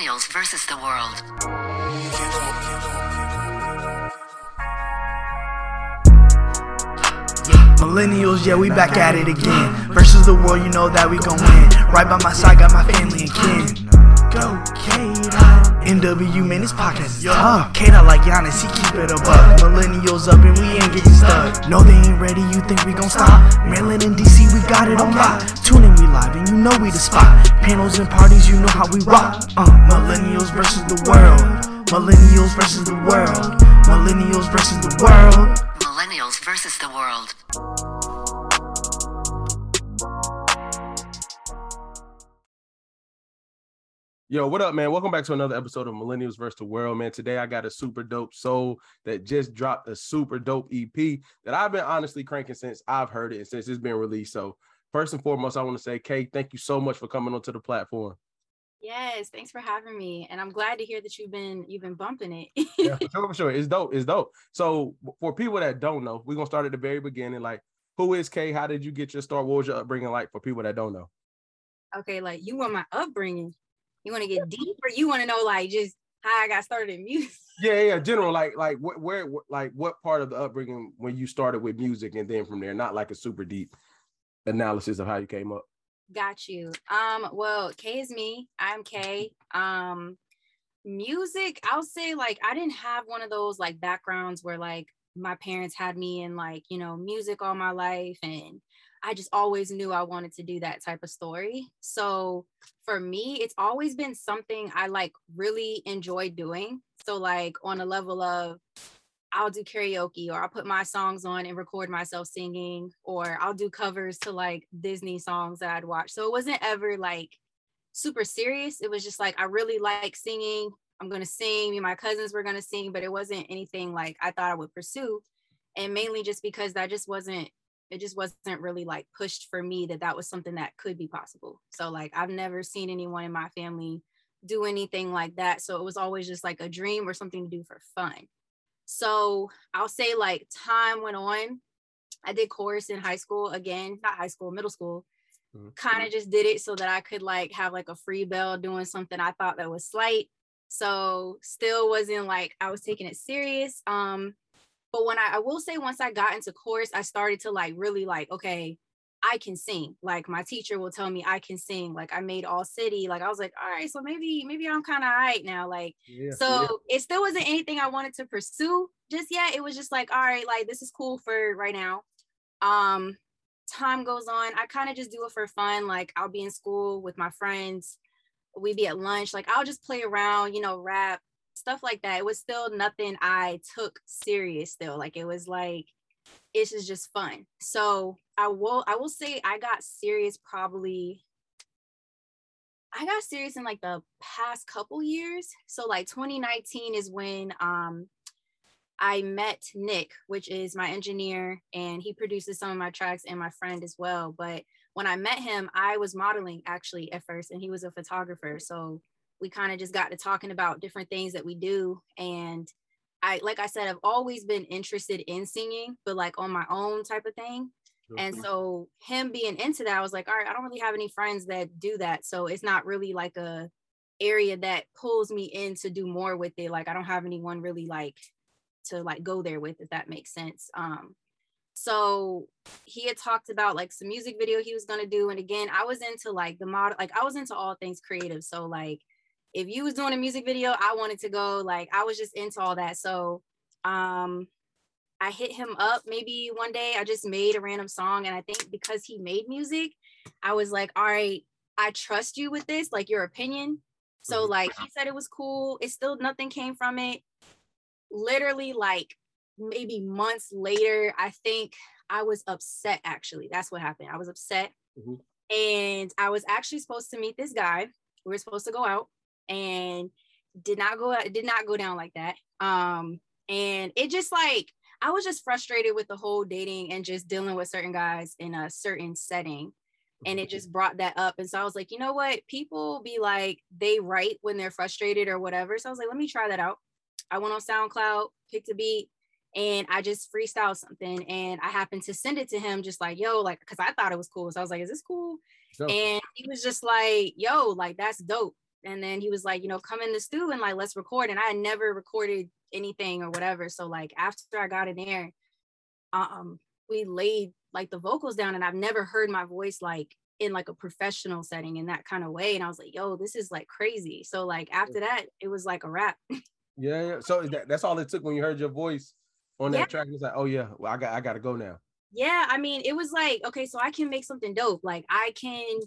Millennials versus the world. Millennials, yeah, we back at it again. Versus the world, you know that we gon' win. Right by my side, got my family and kin. Go, Kata. NW, man, this podcast is tough. Kata like Giannis, he keep it above. Millennials up and we ain't getting stuck. No, they ain't ready, you think we gon' stop? Maryland and DC, we got it on lock. Tune in, we live, and you know we the spot. Panels and parties, you know how we rock. Uh, millennials versus the world. Millennials versus the world. Millennials versus the world. Millennials versus the world. Yo, what up, man? Welcome back to another episode of Millennials vs. the World, man. Today I got a super dope soul that just dropped a super dope EP that I've been honestly cranking since I've heard it and since it's been released. So, first and foremost, I want to say, Kay, thank you so much for coming onto the platform. Yes, thanks for having me, and I'm glad to hear that you've been you've been bumping it. yeah, for sure, for sure. It's dope. It's dope. So, for people that don't know, we're gonna start at the very beginning. Like, who is Kay? How did you get your start? What was your upbringing like for people that don't know? okay, like you want my upbringing. You want to get deep, or you want to know like just how I got started in music? Yeah, yeah, general, like, like wh- where, wh- like, what part of the upbringing when you started with music, and then from there, not like a super deep analysis of how you came up. Got you. Um, well, K is me. I'm K. Um, music, I'll say like I didn't have one of those like backgrounds where like my parents had me in like, you know, music all my life and I just always knew I wanted to do that type of story. So for me, it's always been something I like really enjoy doing. So like on a level of I'll do karaoke or I'll put my songs on and record myself singing or I'll do covers to like Disney songs that I'd watch. So it wasn't ever like super serious. It was just like I really like singing. I'm going to sing. Me and my cousins were going to sing, but it wasn't anything like I thought I would pursue. And mainly just because that just wasn't it just wasn't really like pushed for me that that was something that could be possible. So like I've never seen anyone in my family do anything like that. So it was always just like a dream or something to do for fun. So I'll say like time went on. I did chorus in high school again, not high school, middle school. Mhm. Kind of just did it so that I could like have like a free bell doing something I thought that was slight. So still wasn't like I was taking it serious. Um, but when I, I will say once I got into chorus, I started to like really like, okay, I can sing. Like my teacher will tell me I can sing. Like I made all city. Like I was like, all right, so maybe, maybe I'm kind of all right now. Like Yeah. so it still wasn't anything I wanted to pursue just yet. It was just like, all right, like this is cool for right now. Um, time goes on. I kind of just do it for fun. Like I'll be in school with my friends. We'd be at lunch. Like I'll just play around, you know, rap, stuff like that. It was still nothing I took serious still. Like it was like it's just fun. So I will I will say I got serious probably I got serious in like the past couple years. So like 2019 is when um I met Nick, which is my engineer, and he produces some of my tracks and my friend as well. But when I met him, I was modeling actually at first, and he was a photographer. So we kind of just got to talking about different things that we do. And I, like I said, I've always been interested in singing, but like on my own type of thing. And so him being into that, I was like, all right, I don't really have any friends that do that. So it's not really like a area that pulls me in to do more with it. Like I don't have anyone really like to like go there with, if that makes sense. Um, so he had talked about like some music video he was gonna do. And again, I was into like the model, like I was into all things creative. So like if you was doing a music video, I wanted to go, like I was just into all that. So um I hit him up maybe one day. I just made a random song. And I think because he made music, I was like, all right, I trust you with this, like your opinion. So Mhm. like he said it was cool. It still nothing came from it. Literally like maybe months later, I think I was upset actually. That's what happened. I was upset. Mhm. And I was actually supposed to meet this guy. We were supposed to go out and did not go out, did not go down like that. Um, and it just like I was just frustrated with the whole dating and just dealing with certain guys in a certain setting. And it just brought that up. And so I was like, you know what? People be like, they write when they're frustrated or whatever. So I was like, let me try that out. I went on SoundCloud, picked a beat, and I just freestyled something. And I happened to send it to him, just like, yo, like, because I thought it was cool. So I was like, is this cool? So, And he was just like, yo, like, that's dope. And then he was like, you know, come in the stew and like let's record. And I had never recorded anything or whatever. So like after I got in there, um, we laid like the vocals down, and I've never heard my voice like in like a professional setting in that kind of way. And I was like, yo, this is like crazy. So like after that, it was like a wrap. Yeah, yeah. So that, that's all it took when you heard your voice on that Yeah. track. It's like, oh yeah, well, I got I got to go now. yeah i mean it was like okay so i can make something dope like i can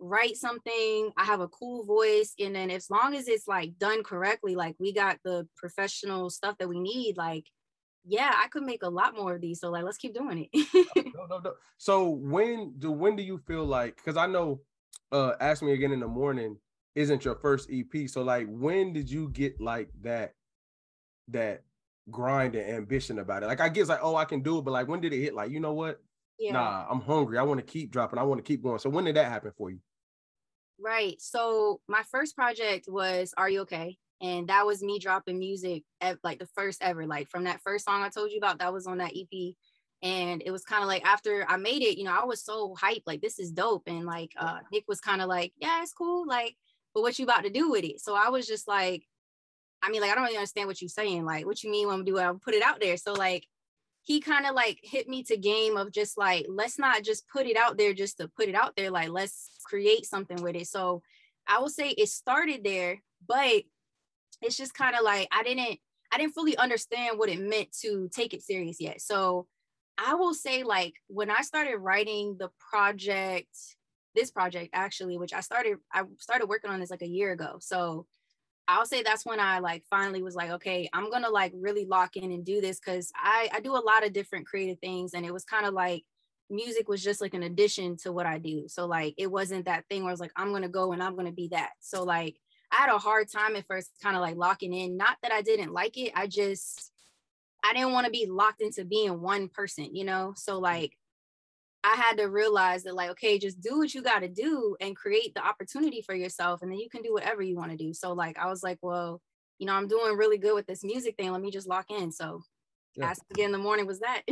write something i have a cool voice and then as long as it's like done correctly like we got the professional stuff that we need like yeah i could make a lot more of these so like let's keep doing it no, no, no. So when do when do you feel like? Because I know, uh, ask me again in the morning isn't your first EP. So like, when did you get like that, that grind and ambition about it? Like, I guess like, oh, I can do it, but like, when did it hit? Like, you know what? yeah Nah, I'm hungry. I want to keep dropping. I want to keep going. So when did that happen for you? Right. So my first project was Are You Okay? And that was me dropping music at like the first ever, like from that first song I told you about, that was on that EP. And it was kind of like after I made it, you know, I was so hyped, like this is dope. And like uh Nick was kind of like, Yeah, it's cool. Like, but what you about to do with it? So I was just like, I mean, like, I don't really understand what you're saying. Like, what you mean when I'm doing I'll put it out there. So like he kind of like hit me to game of just like let's not just put it out there just to put it out there like let's create something with it. So i will say it started there but it's just kind of like i didn't i didn't fully understand what it meant to take it serious yet. So i will say like when i started writing the project this project actually which i started i started working on this like a year ago. So I'll say that's when I like finally was like, okay, I'm gonna like really lock in and do this because I I do a lot of different creative things, and it was kind of like music was just like an addition to what I do. So like it wasn't that thing where I was like, I'm gonna go and I'm gonna be that. So like I had a hard time at first, kind of like locking in. Not that I didn't like it, I just I didn't want to be locked into being one person, you know. So mm. like I had to realize that, like, okay, just do what you got to do and create the opportunity for yourself, and then you can do whatever you want to do. So, like, I was like, well, you know, I'm doing really good with this music thing. Let me just lock in. So, Yeah. ask again in the morning was that.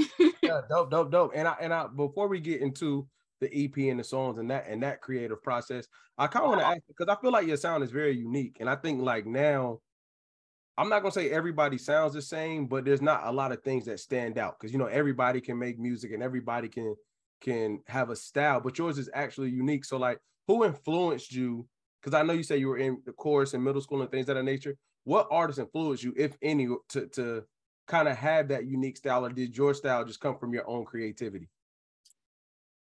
yeah, dope, dope, dope. And I and I before we get into the EP and the songs and that and that creative process, I kind of want to uh-huh. ask because I feel like your sound is very unique, and I think like now, I'm not gonna say everybody sounds the same, but there's not a lot of things that stand out because you know everybody can make music and everybody can can have a style, but yours is actually unique. So like, who influenced you? Because I know you say you were in the chorus in middle school and things of that nature. What artists influenced you, if any, to to kind of have that unique style, or did your style just come from your own creativity?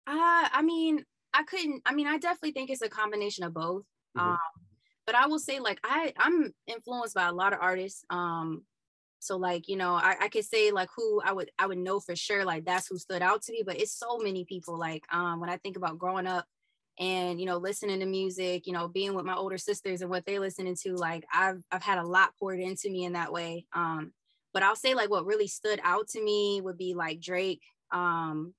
Uh, I mean, I couldn't. I mean, I definitely think it's a combination of both. Mhm. Um, but I will say, like, I I'm influenced by a lot of artists. Um, so like, you know, I, I could say like who I would I would know for sure, like that's who stood out to me. But it's so many people. Like, um, when I think about growing up and you know listening to music, you know, being with my older sisters and what they listening to, like I've I've had a lot poured into me in that way. Um, but I'll say like what really stood out to me would be like Drake. Um,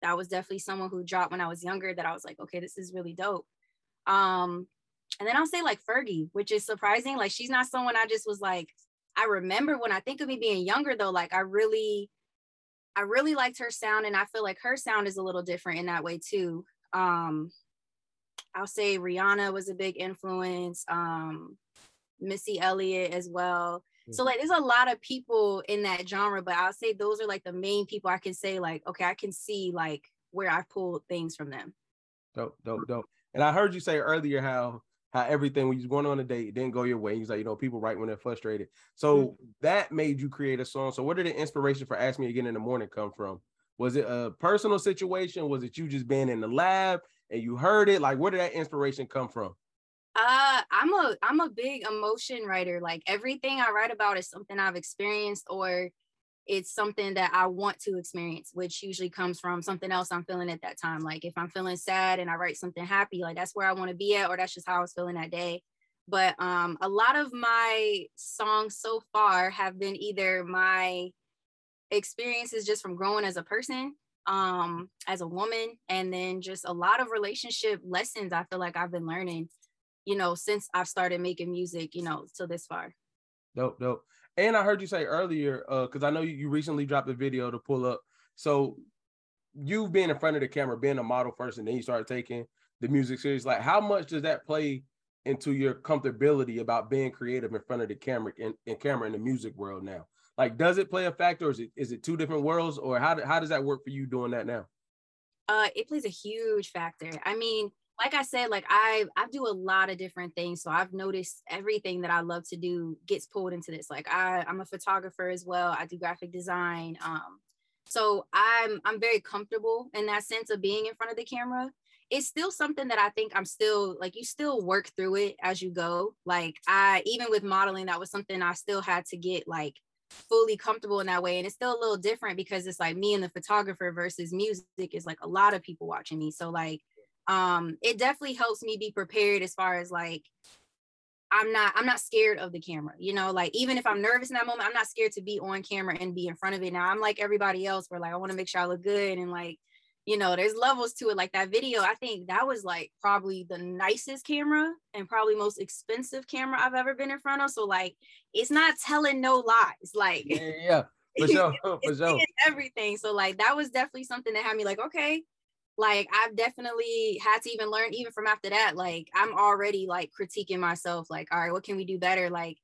that was definitely someone who dropped when I was younger that I was like, okay, this is really dope. Um, and then I'll say like Fergie, which is surprising. Like she's not someone I just was like, I remember when I think of me being younger though, like I really, I really liked her sound and I feel like her sound is a little different in that way too. Um, I'll say Rihanna was a big influence. Um, Missy Elliott as well. So like there's a lot of people in that genre, but I'll say those are like the main people I can say like, okay, I can see like where I pulled things from them. Dope, dope, dope. And I heard you say earlier how how everything when you was going on a date didn't go your way. He's like, you know, people write when they're frustrated. So that made you create a song. So where did the inspiration for Ask Me Again in the Morning come from? Was it a personal situation? Was it you just being in the lab and you heard it? Like, where did that inspiration come from? Uh, I'm a I'm a big emotion writer. Like everything I write about is something I've experienced or it's something that I want to experience, which usually comes from something else I'm feeling at that time. Like if I'm feeling sad and I write something happy, like that's where I want to be at, or that's just how I was feeling that day. But um, a lot of my songs so far have been either my experiences just from growing as a person, um, as a woman, and then just a lot of relationship lessons I feel like I've been learning you know, since I've started making music, you know, to this far. Dope, dope. And I heard you say earlier, uh, because I know you, recently dropped a video to pull up. So you being in front of the camera, being a model first, and then you started taking the music serious. Like, how much does that play into your comfortability about being creative in front of the camera and camera in the music world now? Like, does it play a factor, or is it is it two different worlds, or how how does that work for you doing that now? Uh, it plays a huge factor. I mean, like I said, like I I do a lot of different things. So I've noticed everything that I love to do gets pulled into this. Like I, I'm a photographer as well. I do graphic design. Um, so I'm I'm very comfortable in that sense of being in front of the camera. It's still something that I think I'm still like you still work through it as you go. Like I even with modeling, that was something I still had to get like fully comfortable in that way. And it's still a little different because it's like me and the photographer versus music is like a lot of people watching me. So like um it definitely helps me be prepared as far as like I'm not I'm not scared of the camera. You know, like even if I'm nervous in that moment, I'm not scared to be on camera and be in front of it. Now I'm like everybody else where like I want to make sure I look good and like you know, there's levels to it. Like that video, I think that was like probably the nicest camera and probably most expensive camera I've ever been in front of. So like it's not telling no lies. Like yeah, yeah. For sure. For sure. everything. So like that was definitely something that had me like, okay, like I've definitely had to even learn even from after that like I'm already like critiquing myself like all right what can we do better? Like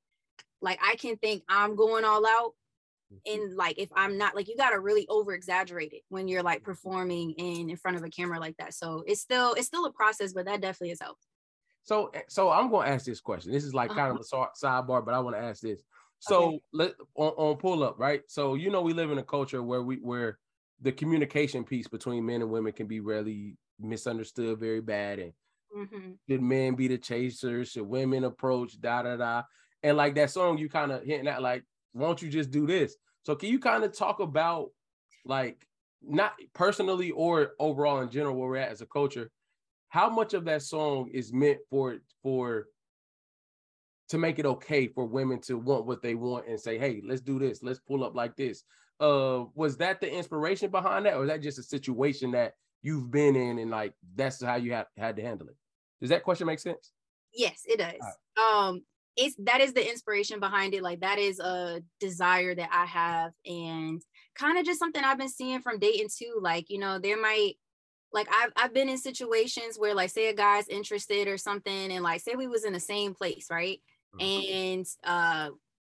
like I can think I'm going all out Mm-hmm. and like if I'm not like you got to really over exaggerate it when you're like performing in in front of a camera like that. So it's still it's still a process but that definitely has helped so eh, so I'm going to ask this question. This is like kind Uh-huh. of a sidebar but I want to ask this. So let on, on pull up right? So you know we live in a culture where we where the communication piece between men and women can be really misunderstood very bad and Mhm. should men be the chasers? Should women approach? Da da da. And like that song, you kind of hinting at like, won't you just do this? So can you kind of talk about like not personally or overall in general where we're at as a culture? How much of that song is meant for for to make it okay for women to want what they want and say, hey, let's do this, let's pull up like this. Uh, was that the inspiration behind that, or is that just a situation that you've been in and like that's how you have had to handle it? Does that question make sense? yes it does. Um it's that is the inspiration behind it. Like that is a desire that I have and kind of just something I've been seeing from dating too. Like you know there might like I've, I've been in situations where like say a guy's interested or something and like say we was in the same place right? And uh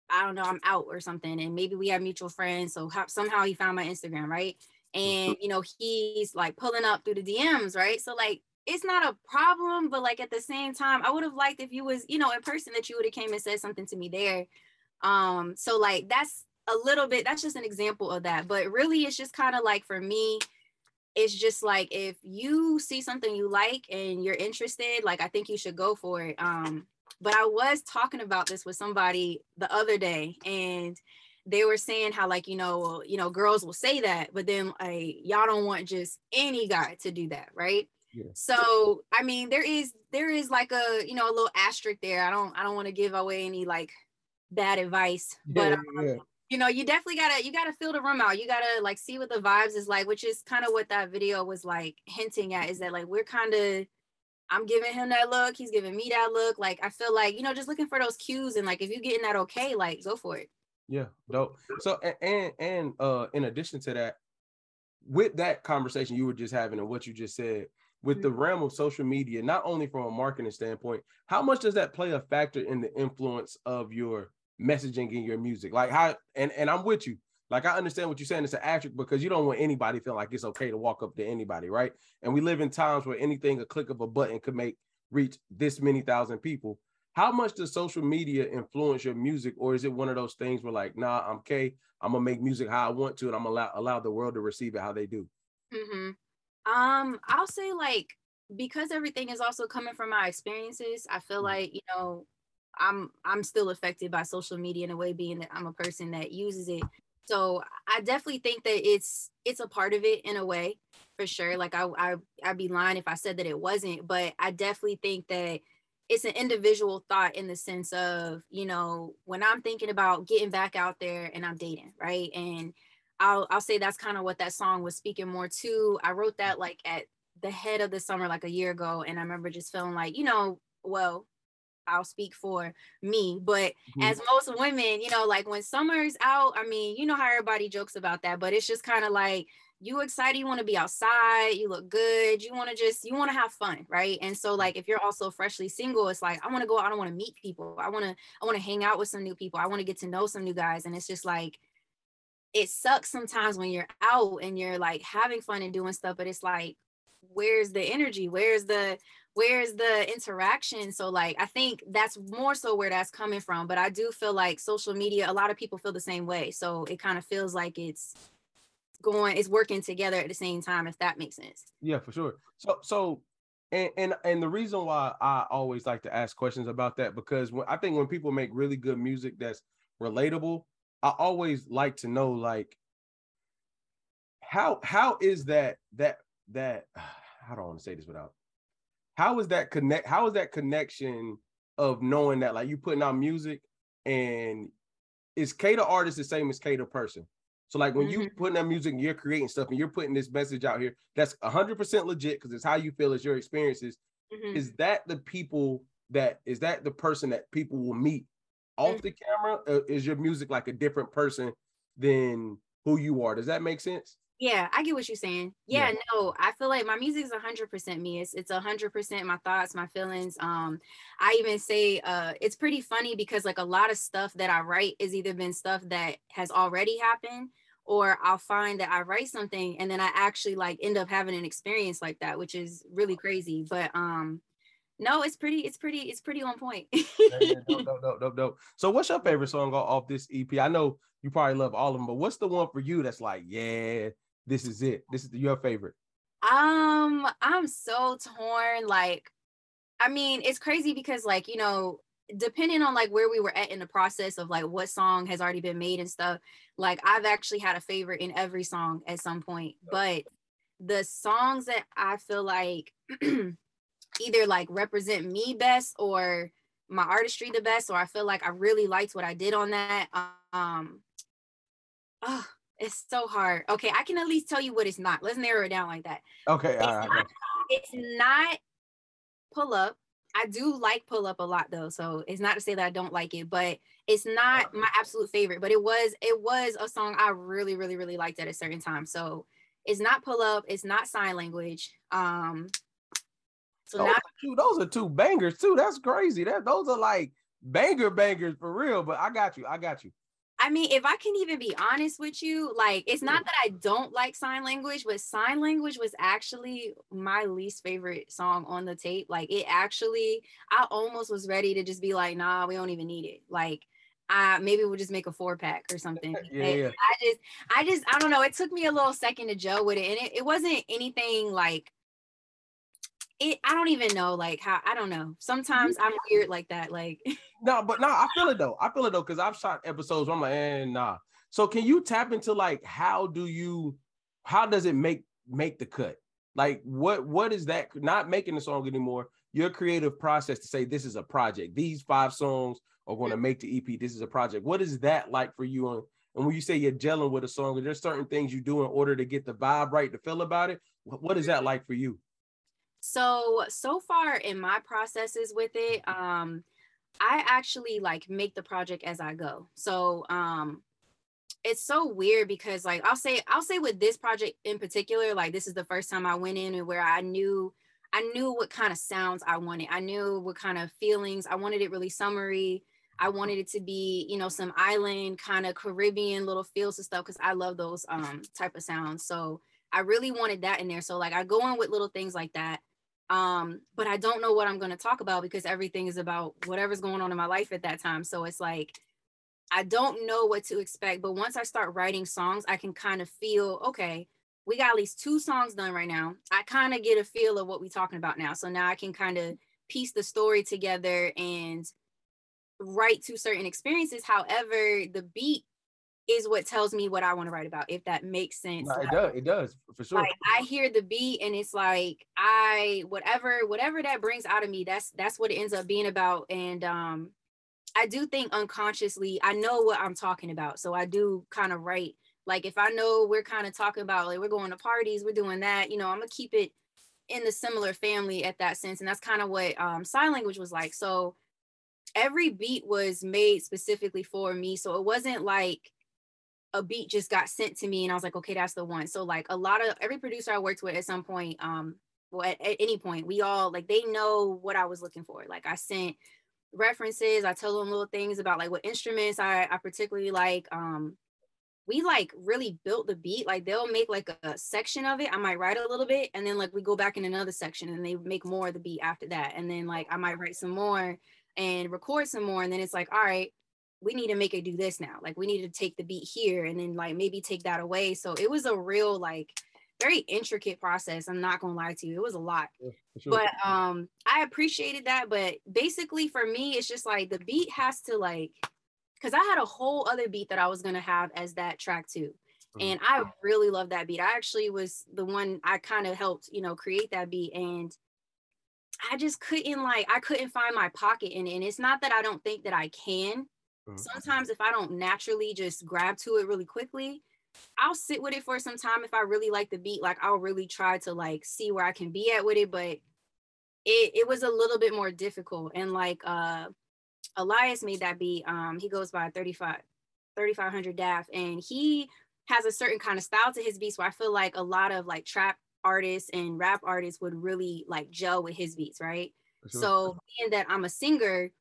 i don't know i'm out or something and maybe we have mutual friends so how, somehow he found my instagram right? And you know he's like pulling up through the dms right? So like it's not a problem but like at the same time i would have liked if you was you know in person that you would have came and said something to me there. Um so like that's a little bit that's just an example of that but really it's just kind of like for me it's just like if you see something you like and you're interested like i think you should go for it. Um but i was talking about this with somebody the other day and they were saying how like you know you know girls will say that but then like y'all don't want just any guy to do that right Yeah. so i mean there is there is like a you know a little asterisk there i don't i don't want to give away any like bad advice but um, yeah. you know you definitely gotta you gotta fill the room out you gotta like see what the vibes is like which is kind of what that video was like hinting at is that like we're kind of i'm giving him that look he's giving me that look like i feel like you know just looking for those cues and like if you're getting that okay like go for it Yeah, dope. So and and uh in addition to that, with that conversation you were just having and what you just said, with the realm of social media, not only from a marketing standpoint, how much does that play a factor in the influence of your messaging in your music? Like how and and I'm with you. Like I understand what you're saying. It's an asterisk because you don't want anybody feeling like it's okay to walk up to anybody, right? And we live in times where anything, a click of a button, could make reach this many thousand people how much does social media influence your music or is it one of those things where like nah i'm okay i'm gonna make music how i want to and i'm allow allow the world to receive it how they do hmm Um, I'll say like because everything is also coming from my experiences, I feel Mhm. like, you know, I'm I'm still affected by social media in a way being that I'm a person that uses it. So I definitely think that it's it's a part of it in a way, for sure. Like I I I'd be lying if I said that it wasn't, but I definitely think that it's an individual thought in the sense of, you know, when I'm thinking about getting back out there and I'm dating, right? And I'll I'll say that's kind of what that song was speaking more to. I wrote that like at the head of the summer, like a year ago, and I remember just feeling like, you know, well, I'll speak for me, but Mhm. as most women, you know, like when summer's out, I mean, you know how everybody jokes about that, but it's just kind of like you excited, you want to be outside, you look good, you want to just you want to have fun, right? And so like if you're also freshly single, it's like I want to go I don't want to meet people. I want to I want to hang out with some new people. I want to get to know some new guys and it's just like it sucks sometimes when you're out and you're like having fun and doing stuff, but it's like where's the energy? Where's the where's the interaction? So like i think that's more so where that's coming from but i do feel like social media a lot of people feel the same way so it kind of feels like it's going it's working together at the same time if that makes sense. Yeah for sure. So so and and and the reason why i always like to ask questions about that because when i think when people make really good music that's relatable i always like to know like how how is that that that i want to say this without how is that connect how is that connection of knowing that like you putting out music and is K the artist the same as K the person? So like when mm-hmm. you putting that music and you're creating stuff and you're putting this message out here, that's 100% legit because it's how you feel, it's your experiences. Mm-hmm. Is that the people that is that the person that people will meet off mm-hmm. the camera? Uh, is your music like a different person than who you are? Does that make sense? Yeah, I get what you're saying. Yeah, yeah, no, I feel like my music is 100% me. It's it's 100% my thoughts, my feelings. Um I even say uh it's pretty funny because like a lot of stuff that I write is either been stuff that has already happened or I'll find that I write something and then I actually like end up having an experience like that, which is really crazy. But um no, it's pretty, it's pretty, it's pretty on point. So what's your favorite song off this EP? I know you probably love all of them, but what's the one for you that's like, yeah, this is it. This is your favorite. Um, I'm so torn. Like, I mean, it's crazy because like, you know, depending on like where we were at in the process of like what song has already been made and stuff like i've actually had a favorite in every song at some point but the songs that i feel like either like represent me best or my artistry the best or i feel like i really liked what i did on that um oh it's so hard okay i can at least tell you what it's not let's narrow it down like that okay it's, not, it's not pull up I do like pull up a lot though, so it's not to say that I don't like it, but it's not my absolute favorite. But it was it was a song I really really really liked at a certain time. So it's not pull up, it's not sign language. Um, so those, now, are two, those are two bangers too. That's crazy. That those are like banger bangers for real. But I got you. I got you. I mean, if I can even be honest with you, like it's not that I don't like sign language, but sign language was actually my least favorite song on the tape. Like it actually, I almost was ready to just be like, nah, we don't even need it. Like uh, maybe we'll just make a four pack or something. yeah, yeah. I just, I just, I don't know. It took me a little second to gel with it, and it, it wasn't anything like it I don't even know like how I don't know. Sometimes I'm weird like that. Like no, but no, I feel it though. I feel it though because I've shot episodes where I'm like, eh, nah. So can you tap into like how do you how does it make make the cut? Like what what is that not making the song anymore? Your creative process to say this is a project. These five songs are going to make the EP. This is a project. What is that like for you on and when you say you're gelling with a song, there's certain things you do in order to get the vibe right to feel about it. What is that like for you? So, so far in my processes with it, um, I actually like make the project as I go. So, um, it's so weird because like I'll say I'll say with this project in particular, like this is the first time I went in and where I knew I knew what kind of sounds I wanted. I knew what kind of feelings. I wanted it really summery. I wanted it to be, you know, some island kind of Caribbean little feels and stuff because I love those um type of sounds. So I really wanted that in there. So like I go in with little things like that um but i don't know what i'm going to talk about because everything is about whatever's going on in my life at that time. So it's like i don't know what to expect but once i start writing songs i can kind of feel okay we got at least two songs done right now. I kind of get a feel of what we're talking about now. So now i can kind of piece the story together and write to certain experiences. However the beat is what tells me what I want to write about, if that makes sense. No, it does, it does for sure. Like I hear the beat and it's like I whatever, whatever that brings out of me, that's that's what it ends up being about. And um I do think unconsciously I know what I'm talking about. So I do kind of write like if I know we're kind of talking about like we're going to parties, we're doing that, you know, I'm gonna keep it in the similar family at that sense. And that's kind of what um sign language was like. So every beat was made specifically for me. So it wasn't like a beat just got sent to me and I was like, okay, that's the one. So like a lot of every producer I worked with at some point, um, well, at, at any point, we all like they know what I was looking for. Like I sent references, I tell them little things about like what instruments I, I particularly like. Um, we like really built the beat. Like they'll make like a, a, section of it. I might write a little bit and then like we go back in another section and they make more of the beat after that. And then like I might write some more and record some more. And then it's like, all right, we need to make it do this now. Like we need to take the beat here and then like maybe take that away. So it was a real like very intricate process. I'm not gonna lie to you. It was a lot. Sure. But um I appreciated that. But basically for me, it's just like the beat has to like because I had a whole other beat that I was gonna have as that track too. Mm-hmm. And I really love that beat. I actually was the one I kind of helped, you know, create that beat. And I just couldn't like I couldn't find my pocket in it. And it's not that I don't think that I can. Mm-hmm. Sometimes if I don't naturally just grab to it really quickly, I'll sit with it for some time if I really like the beat. Like I'll really try to like see where I can be at with it, but it it was a little bit more difficult. And like uh Elias made that beat. Um he goes by 35 3500 DAF and he has a certain kind of style to his beats where I feel like a lot of like trap artists and rap artists would really like gel with his beats, right? Sure. So being that I'm a singer,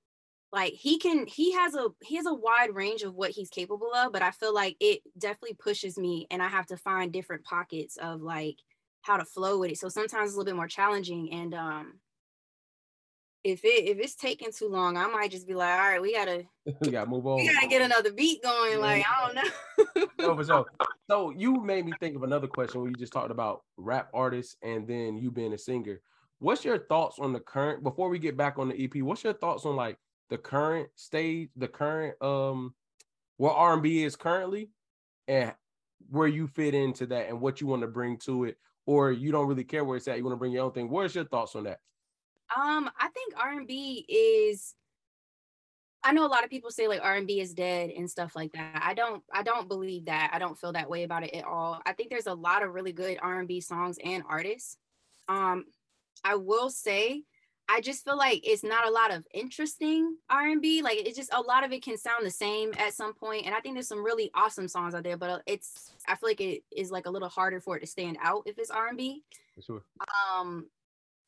like he can he has a he has a wide range of what he's capable of but i feel like it definitely pushes me and i have to find different pockets of like how to flow with it. So sometimes it's a little bit more challenging and um if it if it's taking too long i might just be like all right we gotta we gotta move on. we gotta get another beat going like i don't know. No, for sure. so you made me think of another question when you just talked about rap artists and then you being a singer. What's your thoughts on the current before we get back on the ep what's your thoughts on like the current stage, the current um what R&B is currently and where you fit into that and what you want to bring to it or you don't really care where it's at you want to bring your own thing. What's your thoughts on that? Um i think r&b is i know a lot of people say like r&b is dead and stuff like that. I don't i don't believe that. I don't feel that way about it at all. I think there's a lot of really good r&b songs and artists. Um i will say I just feel like it's not a lot of interesting R&B. Like it's just a lot of it can sound the same at some point. And I think there's some really awesome songs out there, but uh, it's I feel like it is like a little harder for it to stand out if it's R&B. Sure. Um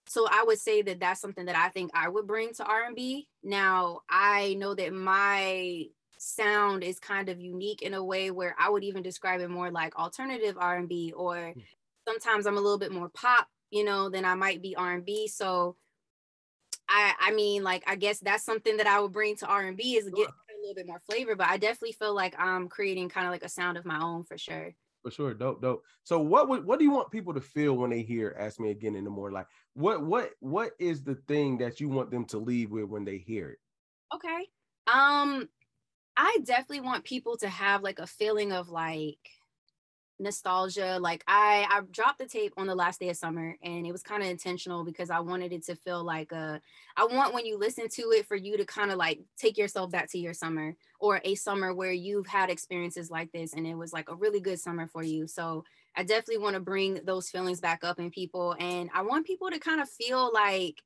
so I would say that that's something that I think I would bring to R&B. Now, I know that my sound is kind of unique in a way where I would even describe it more like alternative R&B or hmm. sometimes I'm a little bit more pop, you know, than I might be R&B. So I I mean like I guess that's something that I would bring to R&B is get a little bit more flavor, but I definitely feel like I'm creating kind of like a sound of my own for sure. For sure, dope, dope. So what would what do you want people to feel when they hear Ask Me Again in the morning? Like what what what is the thing that you want them to leave with when they hear it? Okay. Um I definitely want people to have like a feeling of like nostalgia like i i dropped the tape on the last day of summer and it was kind of intentional because i wanted it to feel like a i want when you listen to it for you to kind of like take yourself back to your summer or a summer where you've had experiences like this and it was like a really good summer for you so i definitely want to bring those feelings back up in people and i want people to kind of feel like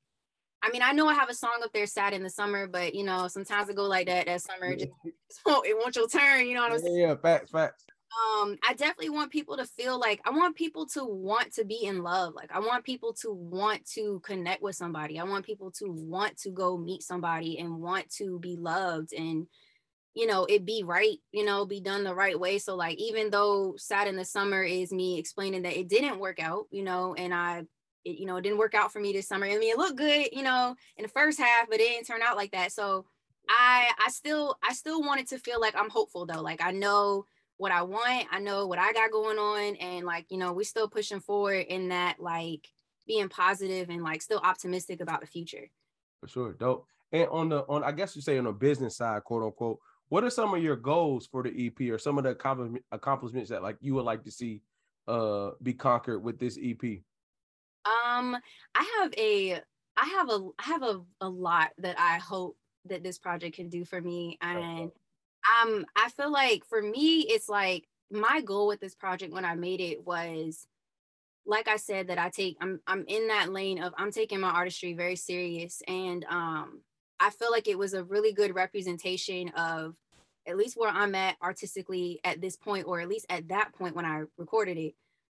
I mean, I know I have a song up there sad in the summer, but you know, sometimes it go like that that summer. Just, it won't your turn, you know what I'm saying? Yeah, facts, facts um i definitely want people to feel like i want people to want to be in love like i want people to want to connect with somebody i want people to want to go meet somebody and want to be loved and you know it be right you know be done the right way so like even though sad in the summer is me explaining that it didn't work out you know and i it, you know it didn't work out for me this summer i mean it looked good you know in the first half but it didn't turn out like that so i i still i still wanted to feel like i'm hopeful though like i know what I want. I know what I got going on. And like, you know, we're still pushing forward in that, like being positive and like still optimistic about the future. For sure. Dope. And on the on, I guess you say on the business side, quote unquote, what are some of your goals for the EP or some of the accomplishments that like you would like to see uh be conquered with this EP? Um, I have a I have a I have a, a lot that I hope that this project can do for me. And um i feel like for me it's like my goal with this project when i made it was like i said that i take i'm i'm in that lane of i'm taking my artistry very serious and um i feel like it was a really good representation of at least where I'm at artistically at this point, or at least at that point when I recorded it,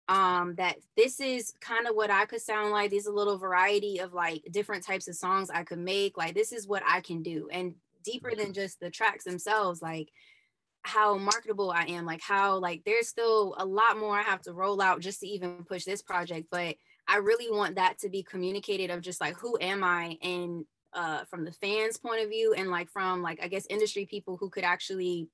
um, that this is kind of what I could sound like. There's a little variety of like different types of songs I could make. Like this is what I can do. And deeper than just the tracks themselves, like how marketable I am, like how like there's still a lot more I have to roll out just to even push this project. But I really want that to be communicated of just like who am I and uh from the fans point of view and like from like I guess industry people who could actually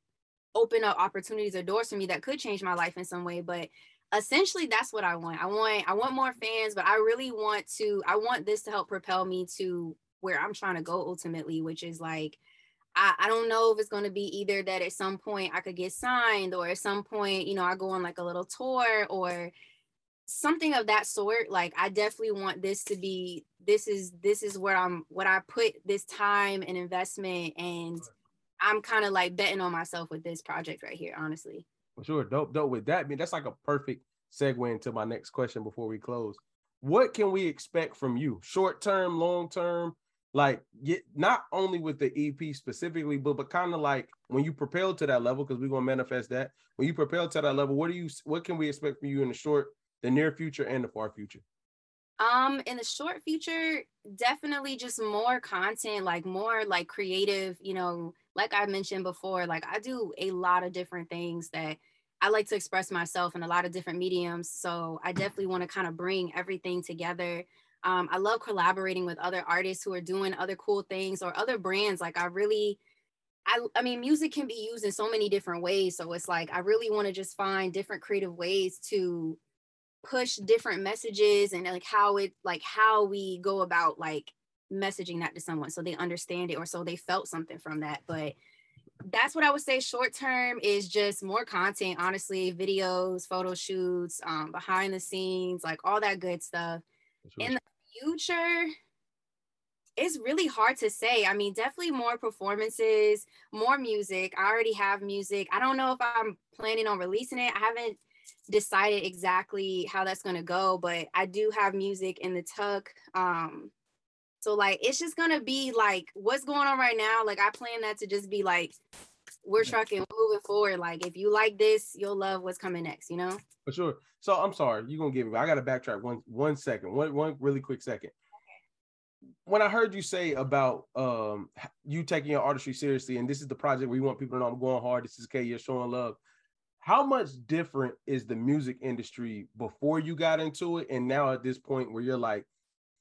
open up opportunities or doors for me that could change my life in some way. But essentially that's what I want. I want I want more fans, but I really want to I want this to help propel me to where I'm trying to go ultimately, which is like I, I don't know if it's going to be either that at some point I could get signed or at some point, you know, I go on like a little tour or something of that sort. Like I definitely want this to be this is this is where I'm what I put this time and investment and I'm kind of like betting on myself with this project right here, honestly. For sure. Dope, dope with that. I mean, that's like a perfect segue into my next question before we close. What can we expect from you? Short term, long term? Like not only with the EP specifically, but but kind of like when you propel to that level, because we're gonna manifest that. When you propel to that level, what do you what can we expect from you in the short, the near future, and the far future? Um, in the short future, definitely just more content, like more like creative, you know, like I mentioned before, like I do a lot of different things that I like to express myself in a lot of different mediums. So I definitely want to kind of bring everything together um, I love collaborating with other artists who are doing other cool things or other brands. Like I really, I, I mean, music can be used in so many different ways. So it's like I really want to just find different creative ways to push different messages and like how it like how we go about like messaging that to someone so they understand it or so they felt something from that. But that's what I would say short term is just more content, honestly, videos, photo shoots, um, behind the scenes, like all that good stuff in the future, it's really hard to say. I mean, definitely more performances, more music. I already have music. I don't know if I'm planning on releasing it. I haven't decided exactly how that's going to go, but I do have music in the tuck. Um, so like it's just gonna be like what's going on right now. Like I plan that to just be like we're trucking moving forward. Like if you like this, you'll love what's coming next, you know? For sure. So I'm sorry, you're gonna give me. I gotta backtrack one one second, one one really quick second. When I heard you say about um you taking your artistry seriously, and this is the project where you want people to know I'm going hard. This is K, you're showing love. How much different is the music industry before you got into it, and now at this point where you're like,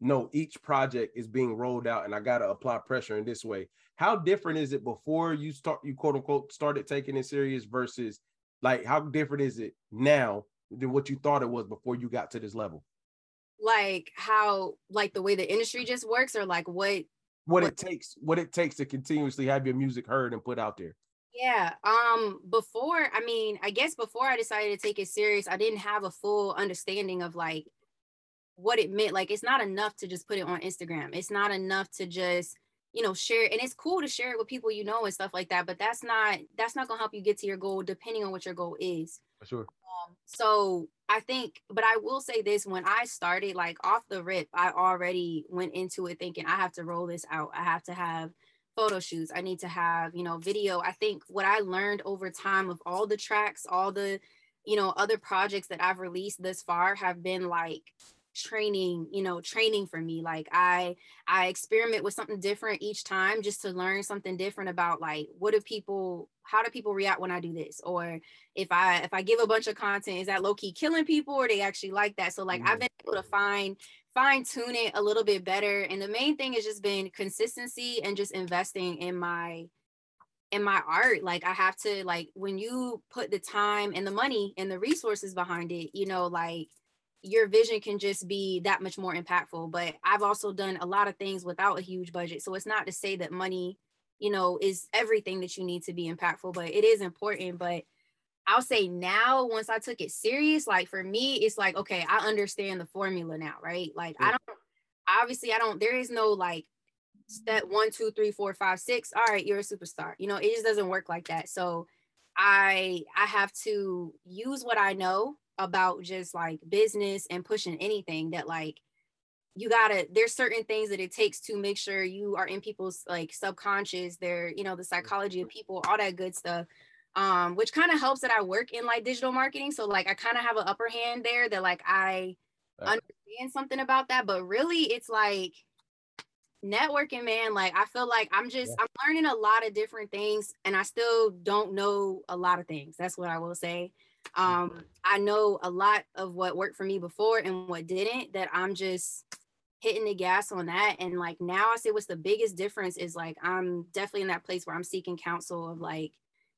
no, each project is being rolled out, and I gotta apply pressure in this way. How different is it before you start you quote unquote started taking it serious versus like how different is it now than what you thought it was before you got to this level? Like how like the way the industry just works or like what what, what it takes what it takes to continuously have your music heard and put out there. Yeah. Um before I mean, I guess before I decided to take it serious, I didn't have a full understanding of like what it meant. Like it's not enough to just put it on Instagram. It's not enough to just you know share and it's cool to share it with people you know and stuff like that but that's not that's not gonna help you get to your goal depending on what your goal is. For sure. Um, so i think but i will say this when i started like off the rip i already went into it thinking i have to roll this out. I have to have photo shoots. I need to have you know video. I think what i learned over time of all the tracks all the you know other projects that i've released thus far have been like training you know training for me like i i experiment with something different each time just to learn something different about like what do people how do people react when i do this? Or if i if i give a bunch of content is that low-key killing people or they actually like that? So like mm-hmm. i've been able to find fine tune it a little bit better. And the main thing has just been consistency and just investing in my in my art. Like i have to like when you put the time and the money and the resources behind it you know like your vision can just be that much more impactful. But I've also done a lot of things without a huge budget. So it's not to say that money, you know, is everything that you need to be impactful, but it is important. But I'll say now, once I took it serious, like for me, it's like, okay, I understand the formula now, right? Like yeah. I don't obviously I don't, there is no like step one, two, three, four, five, six. All right, you're a superstar. You know, it just doesn't work like that. So I I have to use what I know about just like business and pushing anything that like you gotta there's certain things that it takes to make sure you are in people's like subconscious their you know the psychology of people all that good stuff um which kind of helps that i work in like digital marketing so like i kind of have an upper hand there that like i Right. understand something about that but really it's like networking man like i feel like i'm just Yeah. i'm learning a lot of different things and i still don't know a lot of things that's what i will say um i know a lot of what worked for me before and what didn't that i'm just hitting the gas on that and like now i say what's the biggest difference is like i'm definitely in that place where i'm seeking counsel of like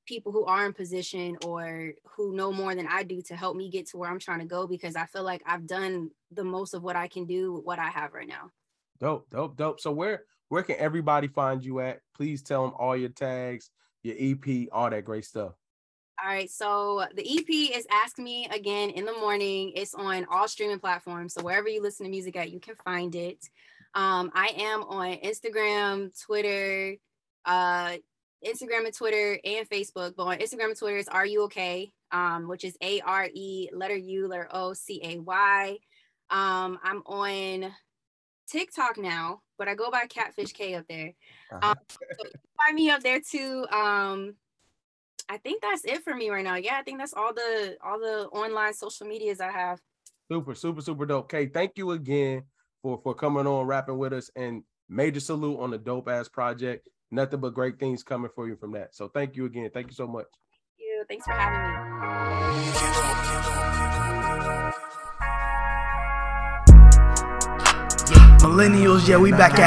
people who are in position or who know more than i do to help me get to where i'm trying to go because i feel like i've done the most of what i can do with what i have right now Dope, dope, dope. So where where can everybody find you at? Please tell them all your tags, your EP, all that great stuff. All right, so the EP is Ask Me Again in the Morning. It's on all streaming platforms. So wherever you listen to music at, you can find it. Um, I am on Instagram, Twitter, uh, Instagram and Twitter and Facebook. But on Instagram and Twitter is Are You Okay? Um, which is A R E letter U letter O C A Y. Um, I'm on TikTok now, but I go by Catfish K up there. Uh-huh. Um, so find me up there too. Um, I think that's it for me right now. Yeah, I think that's all the all the online social medias I have. Super, super, super dope. Okay, thank you again for for coming on, rapping with us, and major salute on the dope ass project. Nothing but great things coming for you from that. So thank you again. Thank you so much. Thank you. Thanks for having me. Millennials, yeah, we back at